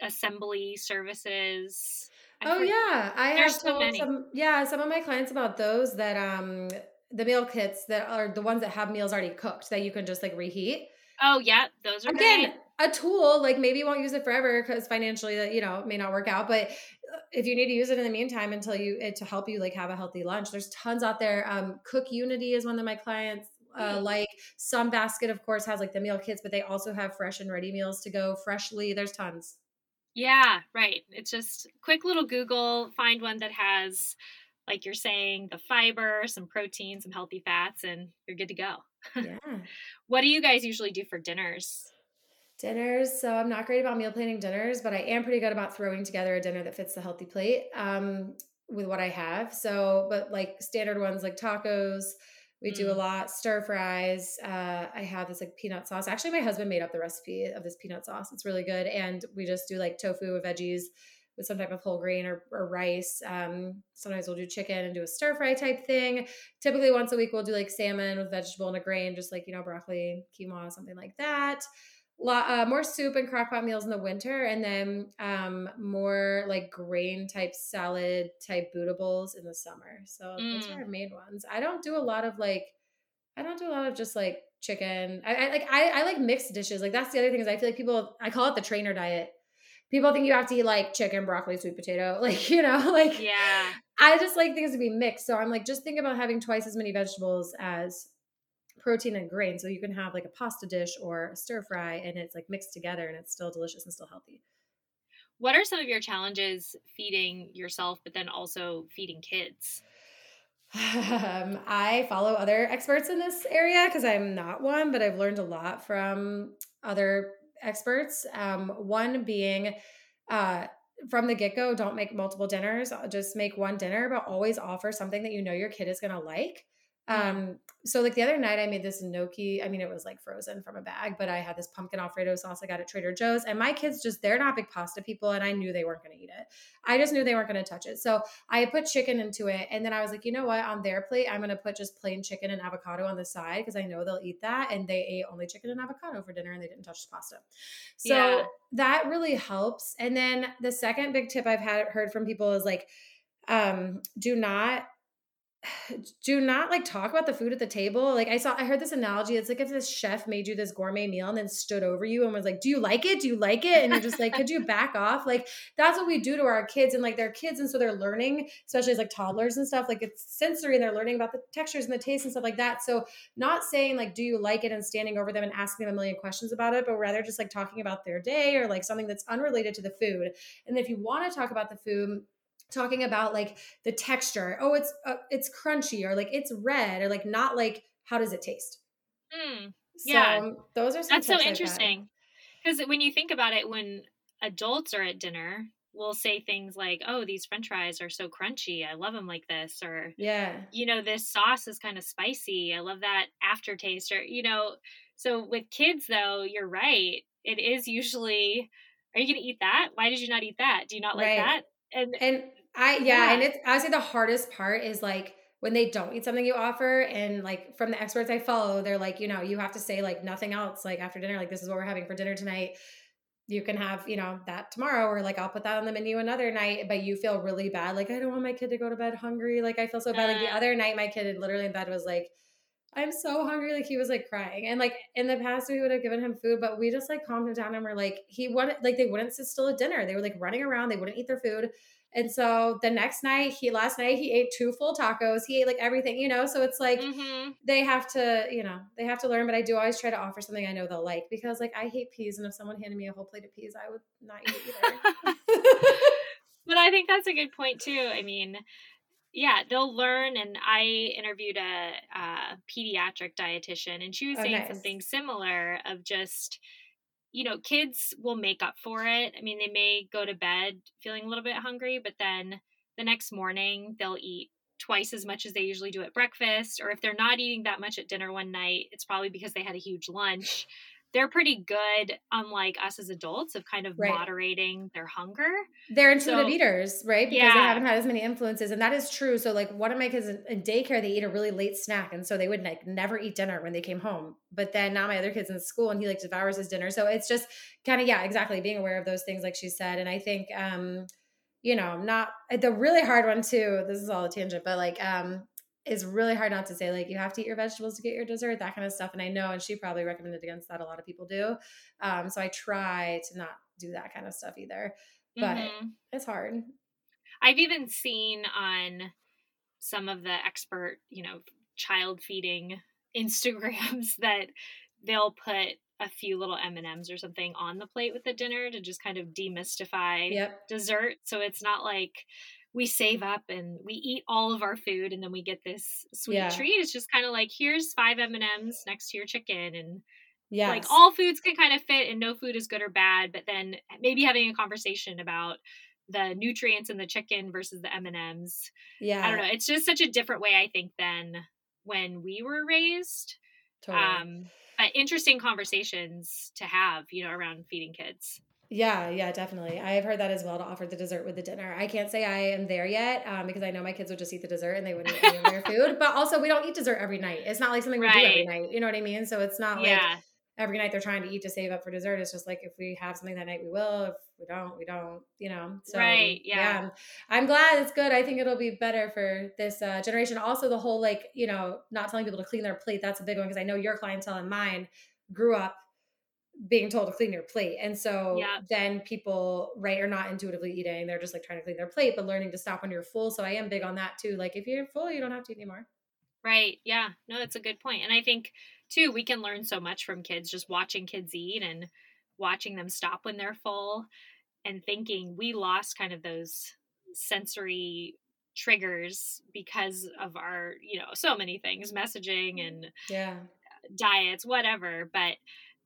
assembly services. I've oh yeah, I have so told some yeah some of my clients about those that um the meal kits that are the ones that have meals already cooked that you can just like reheat. Oh yeah, those are again. great. A tool. Like maybe you won't use it forever because financially, that you know, it may not work out. But uh, if you need to use it in the meantime until you it, to help you like have a healthy lunch, there's tons out there. Um, Cook Unity is one of my clients. Uh, mm. like Sunbasket, of course, has like the meal kits, but they also have fresh and ready meals to go freshly. There's tons. Yeah, right. It's just quick little Google, find one that has, like you're saying, the fiber, some protein, some healthy fats, and you're good to go. [laughs] Yeah. what do you guys usually do for dinners? Dinners. So I'm not great about meal planning dinners, but I am pretty good about throwing together a dinner that fits the healthy plate um, with what I have. So, but like standard ones like tacos, we mm. do a mm. lot stir fries. Uh, I have this like peanut sauce. Actually, my husband made up the recipe of this peanut sauce. It's really good, and we just do like tofu with veggies with some type of whole grain or, or rice. Um, sometimes we'll do chicken and do a stir fry type thing. Typically, once a week, we'll do like salmon with vegetable and a grain, just like, you know, broccoli, quinoa, something like that. Uh, more soup and crockpot meals in the winter, and then um, more like grain type salad type bootables in the summer. So mm. those are mm. our main ones. I don't do a lot of like, I don't do a lot of just like chicken. I, I like I, I like mixed dishes. Like that's the other thing is I feel like people I call it the trainer diet people think you have to eat like chicken, broccoli, sweet potato. [laughs] Like, you know, like yeah. I just like things to be mixed. So I'm like, just think about having twice as many vegetables as protein and grain. So you can have like a pasta dish or a stir fry and it's like mixed together and it's still delicious and still healthy. What are some of your challenges feeding yourself, but then also feeding kids? Um, I follow other experts in this area because I'm not one, but I've learned a lot from other experts. Um, one being uh, from the get go, don't make multiple dinners, just make one dinner, but always offer something that you know your kid is going to like. Um, so like the other night I made this gnocchi. I mean, it was like frozen from a bag, but I had this pumpkin alfredo sauce I got at Trader Joe's. And my kids just they're not big pasta people, and I knew they weren't gonna eat it. I just knew they weren't gonna touch it. So I put chicken into it, and then I was like, you know what? On their plate, I'm gonna put just plain chicken and avocado on the side because I know they'll eat that. And they ate only chicken and avocado for dinner and they didn't touch the pasta. So yeah. that really helps. And then the second big tip I've had heard from people is like um do not [sighs] do not like talk about the food at the table. Like I saw, I heard this analogy. It's like if this chef made you this gourmet meal and then stood over you and was like, "Do you like it? Do you like it?" And you're just like, "Could you back off?" Like that's what we do to our kids, and like they're kids, and so they're learning, especially as like toddlers and stuff. Like it's sensory, and they're learning about the textures and the taste and stuff like that. So not saying like, "Do you like it?" and standing over them and asking them a million questions about it, but rather just like talking about their day or like something that's unrelated to the food. And if you want to talk about the food talking about like the texture. Oh it's uh, it's crunchy or like it's red or like not like how does it taste? Mm, yeah. so, those are that's so interesting. Because when you think about it when adults are at dinner we'll say things like oh these french fries are so crunchy i love them like this or yeah. you know this sauce is kind of spicy i love that aftertaste or you know so with kids though you're right it is usually are you going to eat that? Why did you not eat that? Do you not like right. that? And and I yeah, yeah. and it's I honestly the hardest part is like when they don't eat something you offer and like from the experts I follow, they're like, you know, you have to say like nothing else like after dinner, like this is what we're having for dinner tonight. You can have, you know, that tomorrow, or like I'll put that on the menu another night, but you feel really bad. Like, I don't want my kid to go to bed hungry. Like, I feel so bad. Like, the other night, my kid literally in bed was like, I'm so hungry. Like he was like crying. And like in the past we would have given him food, but we just like calmed him down and we're like, he wanted like they wouldn't sit still at dinner. They were like running around, they wouldn't eat their food. And so the next night, he last night he ate two full tacos. He ate like everything, you know. So it's like mm-hmm. they have to, you know, they have to learn. But I do always try to offer something I know they'll like because like I hate peas, and if someone handed me a whole plate of peas, I would not eat it either. [laughs] [laughs] but I think that's a good point too. I mean, yeah, they'll learn. And I interviewed a, a pediatric dietitian, and she was oh, saying nice. something similar of just you know, kids will make up for it. I mean, they may go to bed feeling a little bit hungry, but then the next morning they'll eat twice as much as they usually do at breakfast. Or if they're not eating that much at dinner one night, it's probably because they had a huge lunch they're pretty good, unlike us as adults, of kind of right. moderating their hunger. They're intuitive so, eaters, right? Because yeah. they haven't had as many influences. And that is true. So, like, one of my kids in daycare, they eat a really late snack. And so they would like never eat dinner when they came home. But then now my other kids in school and he like devours his dinner. So it's just kind of, yeah, exactly being aware of those things, like she said. And I think, um, you know, not the really hard one too. This is all a tangent, but like, um, is really hard not to say like you have to eat your vegetables to get your dessert that kind of stuff and i know and she probably recommended against that a lot of people do um, so i try to not do that kind of stuff either but mm-hmm. it's hard i've even seen on some of the expert you know child feeding [laughs] instagrams [laughs] that they'll put a few little m&ms or something on the plate with the dinner to just kind of demystify yep. dessert so it's not like we save up and we eat all of our food and then we get this sweet yeah. treat. It's just kind of like here's five M and M's next to your chicken, and yeah, like all foods can kind of fit, and no food is good or bad. But then maybe having a conversation about the nutrients in the chicken versus the M and M's. Yeah, I don't know. It's just such a different way, I think, than when we were raised. Totally. Um, but interesting conversations to have, you know, around feeding kids. Yeah, yeah, definitely. I have heard that as well to offer the dessert with the dinner. I can't say I am there yet um, because I know my kids would just eat the dessert and they wouldn't eat any of their [laughs] food. But also, we don't eat dessert every night. It's not like something we do every night. You know what I mean? So it's not yeah. like every night they're trying to eat to save up for dessert. It's just like if we have something that night, we will. If we don't, we don't. You know. So right. Yeah. yeah. I'm glad it's good. I think it'll be better for this uh, generation. Also, the whole like you know not telling people to clean their plate. That's a big one because I know your clientele and mine grew up being told to clean your plate. And so yeah. then people, right, are not intuitively eating. They're just like trying to clean their plate, but learning to stop when you're full. So I am big on that too. Like if you're full, you don't have to eat anymore. Right. Yeah. No, that's a good point. And I think too, we can learn so much from kids just watching kids eat and watching them stop when they're full and thinking we lost kind of those sensory triggers because of our, you know, so many things, messaging mm-hmm. and yeah, diets, whatever. But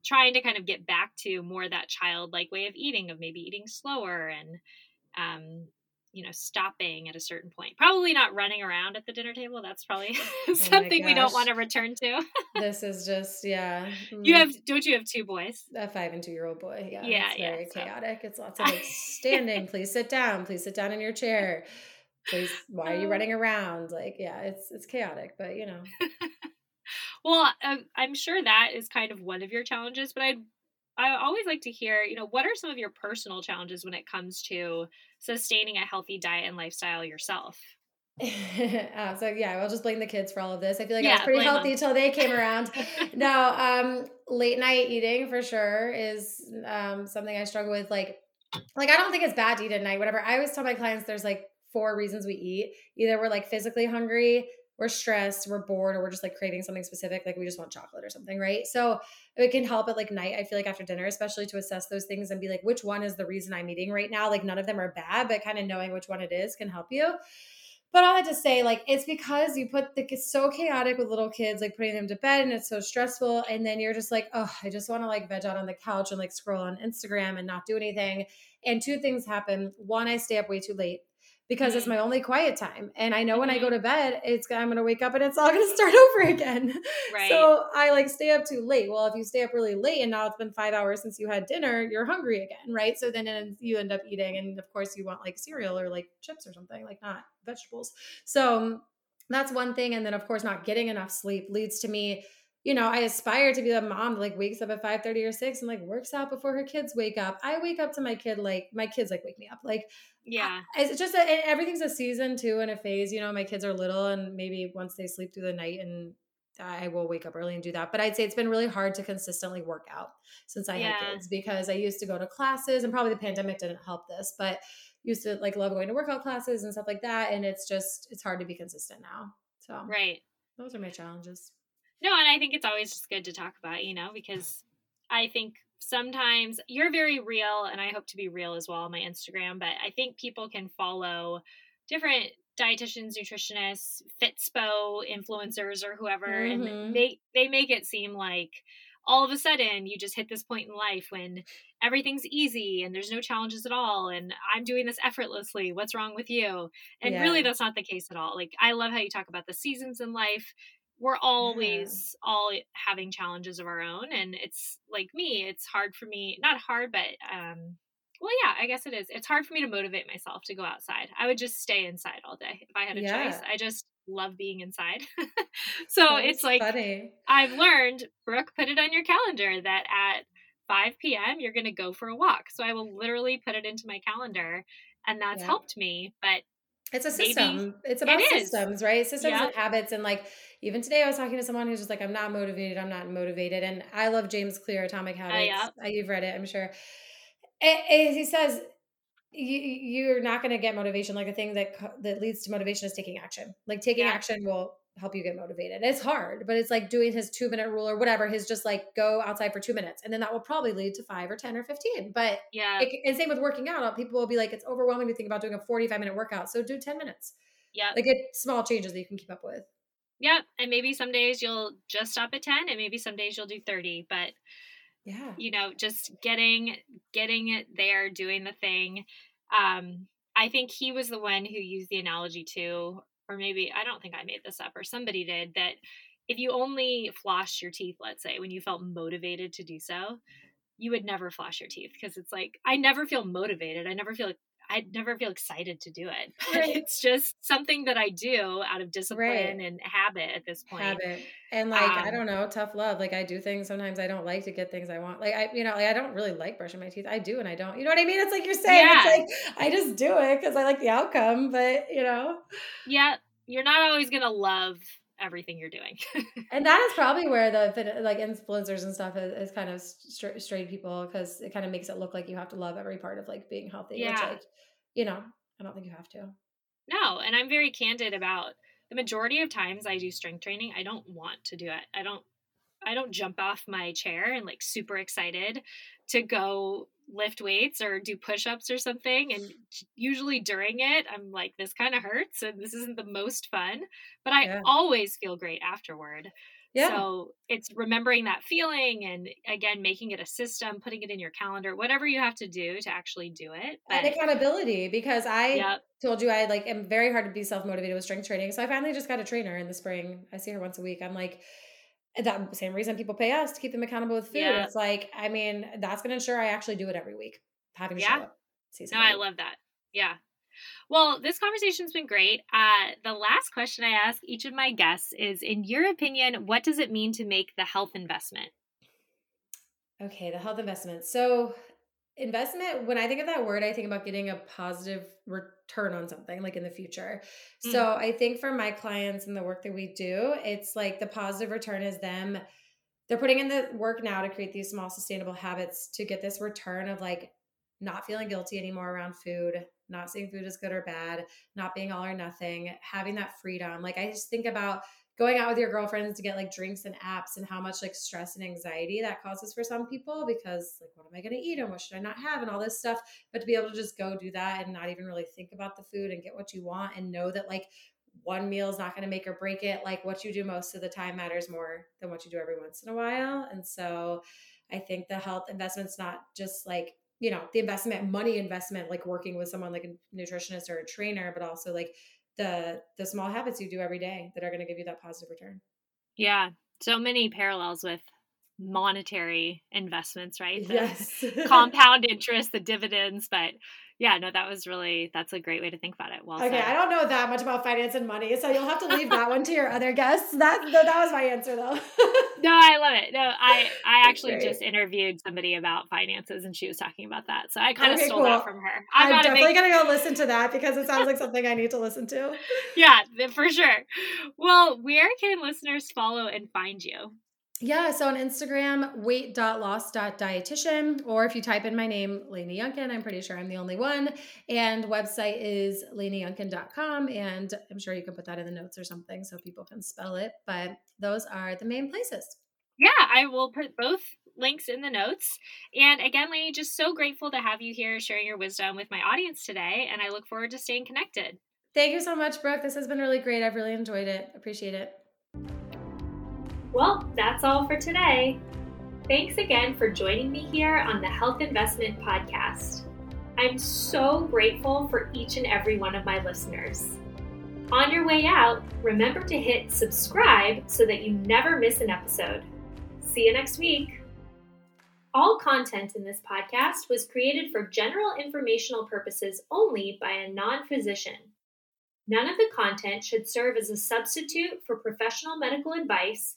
trying to kind of get back to more that childlike way of eating of maybe eating slower and um, you know stopping at a certain point. Probably not running around at the dinner table. That's probably [laughs] [laughs] oh something we don't want to return to. [laughs] This is just yeah you have don't you have two boys? A five and two year old boy. Yeah yeah it's very yeah, chaotic. So. it's lots of like standing. Please sit down. Please sit down in your chair. Please why are you running around? Like yeah it's it's chaotic but you know well, uh, I'm sure that is kind of one of your challenges, but I'd I always like to hear, you know, what are some of your personal challenges when it comes to sustaining a healthy diet and lifestyle yourself? [laughs] uh, so yeah, I'll just blame the kids for all of this. I feel like yeah, I was pretty healthy until they came around. [laughs] no, um, late night eating for sure is um, something I struggle with. Like, like I don't think it's bad to eat at night. Whatever. I always tell my clients there's like four reasons we eat. Either we're like physically hungry, we're stressed, we're bored, or we're just like craving something specific, like we just want chocolate or something, right? So it can help at like night, I feel like after dinner, especially to assess those things and be like, which one is the reason I'm eating right now? Like none of them are bad, but kind of knowing which one it is can help you. But all that to say, like, it's because you put the it's so chaotic with little kids, like putting them to bed and it's so stressful. And then you're just like, oh, I just want to like veg out on the couch and like scroll on Instagram and not do anything. And two things happen. One, I stay up way too late because it's mm-hmm. my only quiet time. And I know when I go mm-hmm. to bed, it's I'm gonna wake up and it's all [laughs] gonna start over again. Right. So I like stay up too late. Well, if you stay up really late and now it's been five hours since you had dinner, you're hungry again, right? So then you end up eating, and of course you want like cereal or like chips or something, like not vegetables. So that's one thing. And then of course not getting enough sleep leads to me you know, I aspire to be the mom that like wakes up at 5 30 or 6 and like works out before her kids wake up. I wake up to my kid like my kids like wake me up. Like yeah. It's just a, everything's a season too and a phase. You know, my kids are little and maybe once they sleep through the night and I will wake up early and do that. But I'd say it's been really hard to consistently work out since I yeah. had kids because I used to go to classes and probably the pandemic didn't help this, but used to like love going to workout classes and stuff like that. And it's just, it's hard to be consistent now. So, right. Those are my challenges. No, and I think it's always just good to talk about, you know, because I think sometimes you're very real and I hope to be real as well on my Instagram, but I think people can follow different dietitians, nutritionists, Fitspo influencers or whoever mm-hmm. and they they make it seem like all of a sudden you just hit this point in life when everything's easy and there's no challenges at all and I'm doing this effortlessly. What's wrong with you? And yeah. really that's not the case at all. Like I love how you talk about the seasons in life we're always yeah. all having challenges of our own and it's like me it's hard for me not hard but um well yeah i guess it is it's hard for me to motivate myself to go outside i would just stay inside all day if i had a yeah. choice i just love being inside [laughs] so That's it's like funny. i've learned brooke put it on your calendar that at 5 p.m you're going to go for a walk so i will literally put it into my calendar and that's yeah. helped me but it's a system. It's about it systems, right? Systems yeah. and habits. And like even today, I was talking to someone who's just like, I'm not motivated. I'm not motivated. And I love James Clear, Atomic oh, Habits. Uh, yeah. You've read it, I'm sure. It, he says you, you're not going to get motivation. Like a thing that that leads to motivation is taking action. Like taking yeah. action will help you get motivated. It's hard, but it's like doing his two minute rule or whatever. His just like go outside for two minutes, and then that will probably lead to five or ten or fifteen. But yeah, it, and same with working out. People will be like, it's overwhelming to think about doing a forty five minute workout, so do ten minutes. Yeah, like small changes that you can keep up with. Yeah, and maybe some days you'll just stop at ten, and maybe some days you'll do thirty. But yeah, you know, just getting getting it there, doing the thing. Um, I think he was the one who used the analogy too or maybe I don't think I made this up or somebody did that if you only flossed your teeth, let's say, when you felt motivated to do so, you would never floss your teeth because it's like I never feel motivated. I never feel like I never feel excited to do it. [laughs] Right. It's just something that I do out of discipline right. and habit at this point. Habit. And like, um, I don't know, tough love. Like I do things sometimes I don't like to get things I want. Like I, you know, like I don't really like brushing my teeth. I do and I don't. You know what I mean? It's like you're saying. Yeah. It's like I just do it because I like the outcome, but you know. Yeah. You're not always gonna love everything you're doing. and that is probably [laughs] where the like influencers and stuff is, is kind of strayed people because it kind of makes it look like you have to love every part of like being healthy. Yeah. Which like, you know, I don't think you have to. No, and I'm very candid about the majority of times I do strength training, I don't want to do it. I don't I don't jump off my chair and like super excited to go lift weights or do push-ups or something and usually during it I'm like this kind of hurts and this isn't the most fun, but I yeah. always feel great afterward. Yeah. So it's remembering that feeling and again making it a system, putting it in your calendar, whatever you have to do to actually do it. But, and accountability because I yep. told you I like am very hard to be self motivated with strength training. So I finally just got a trainer in the spring. I see her once a week. I'm like that same reason people pay us to keep them accountable with food. Yeah. It's like, I mean, that's going to ensure I actually do it every week. Having yeah. No, I love that. Yeah. Well, this conversation's been great. Uh, the last question I ask each of my guests is In your opinion, what does it mean to make the health investment? Okay, the health investment. So, investment, when I think of that word, I think about getting a positive return on something like in the future. Mm. So, I think for my clients and the work that we do, it's like the positive return is them. They're putting in the work now to create these small sustainable habits to get this return of like not feeling guilty anymore around food, not seeing food as good or bad, not being all or nothing, having that freedom. Like I just think about going out with your girlfriends to get like drinks and apps and how much like stress and anxiety that causes for some people because like what am I going to eat and what should I not have and all this stuff. But to be able to just go do that and not even really think about the food and get what you want and know that like one meal is not going to make or break it. Like what you do most of the time matters more than what you do every once in a while. And so I think the health investment's not just like you know the investment money investment like working with someone like a nutritionist or a trainer but also like the the small habits you do every day that are going to give you that positive return. Yeah so many parallels with monetary investments right? The yes. [laughs] compound interest the dividends but yeah, no, that was really that's a great way to think about it. Well, okay, said. I don't know that much about finance and money, so you'll have to leave that one to your other guests. That that was my answer though. [laughs] no, I love it. No, I I actually great. just interviewed somebody about finances, and she was talking about that, so I kind of okay, stole cool. that from her. I'm, I'm definitely make... gonna go listen to that because it sounds like something I need to listen to. [laughs] Yeah, for sure. Well, where can listeners follow and find you? Yeah, so on Instagram, weight.loss.dietitian, or if you type in my name, Lainey Younkin, I'm pretty sure I'm the only one. And website is laineyyounkin.com. And I'm sure you can put that in the notes or something so people can spell it. But those are the main places. Yeah, I will put both links in the notes. And again, Lainey, just so grateful to have you here sharing your wisdom with my audience today. And I look forward to staying connected. Thank you so much, Brooke. This has been really great. I've really enjoyed it. Appreciate it. Well, that's all for today. Thanks again for joining me here on the Health Investment Podcast. I'm so grateful for each and every one of my listeners. On your way out, remember to hit subscribe so that you never miss an episode. See you next week. All content in this podcast was created for general informational purposes only by a non physician. None of the content should serve as a substitute for professional medical advice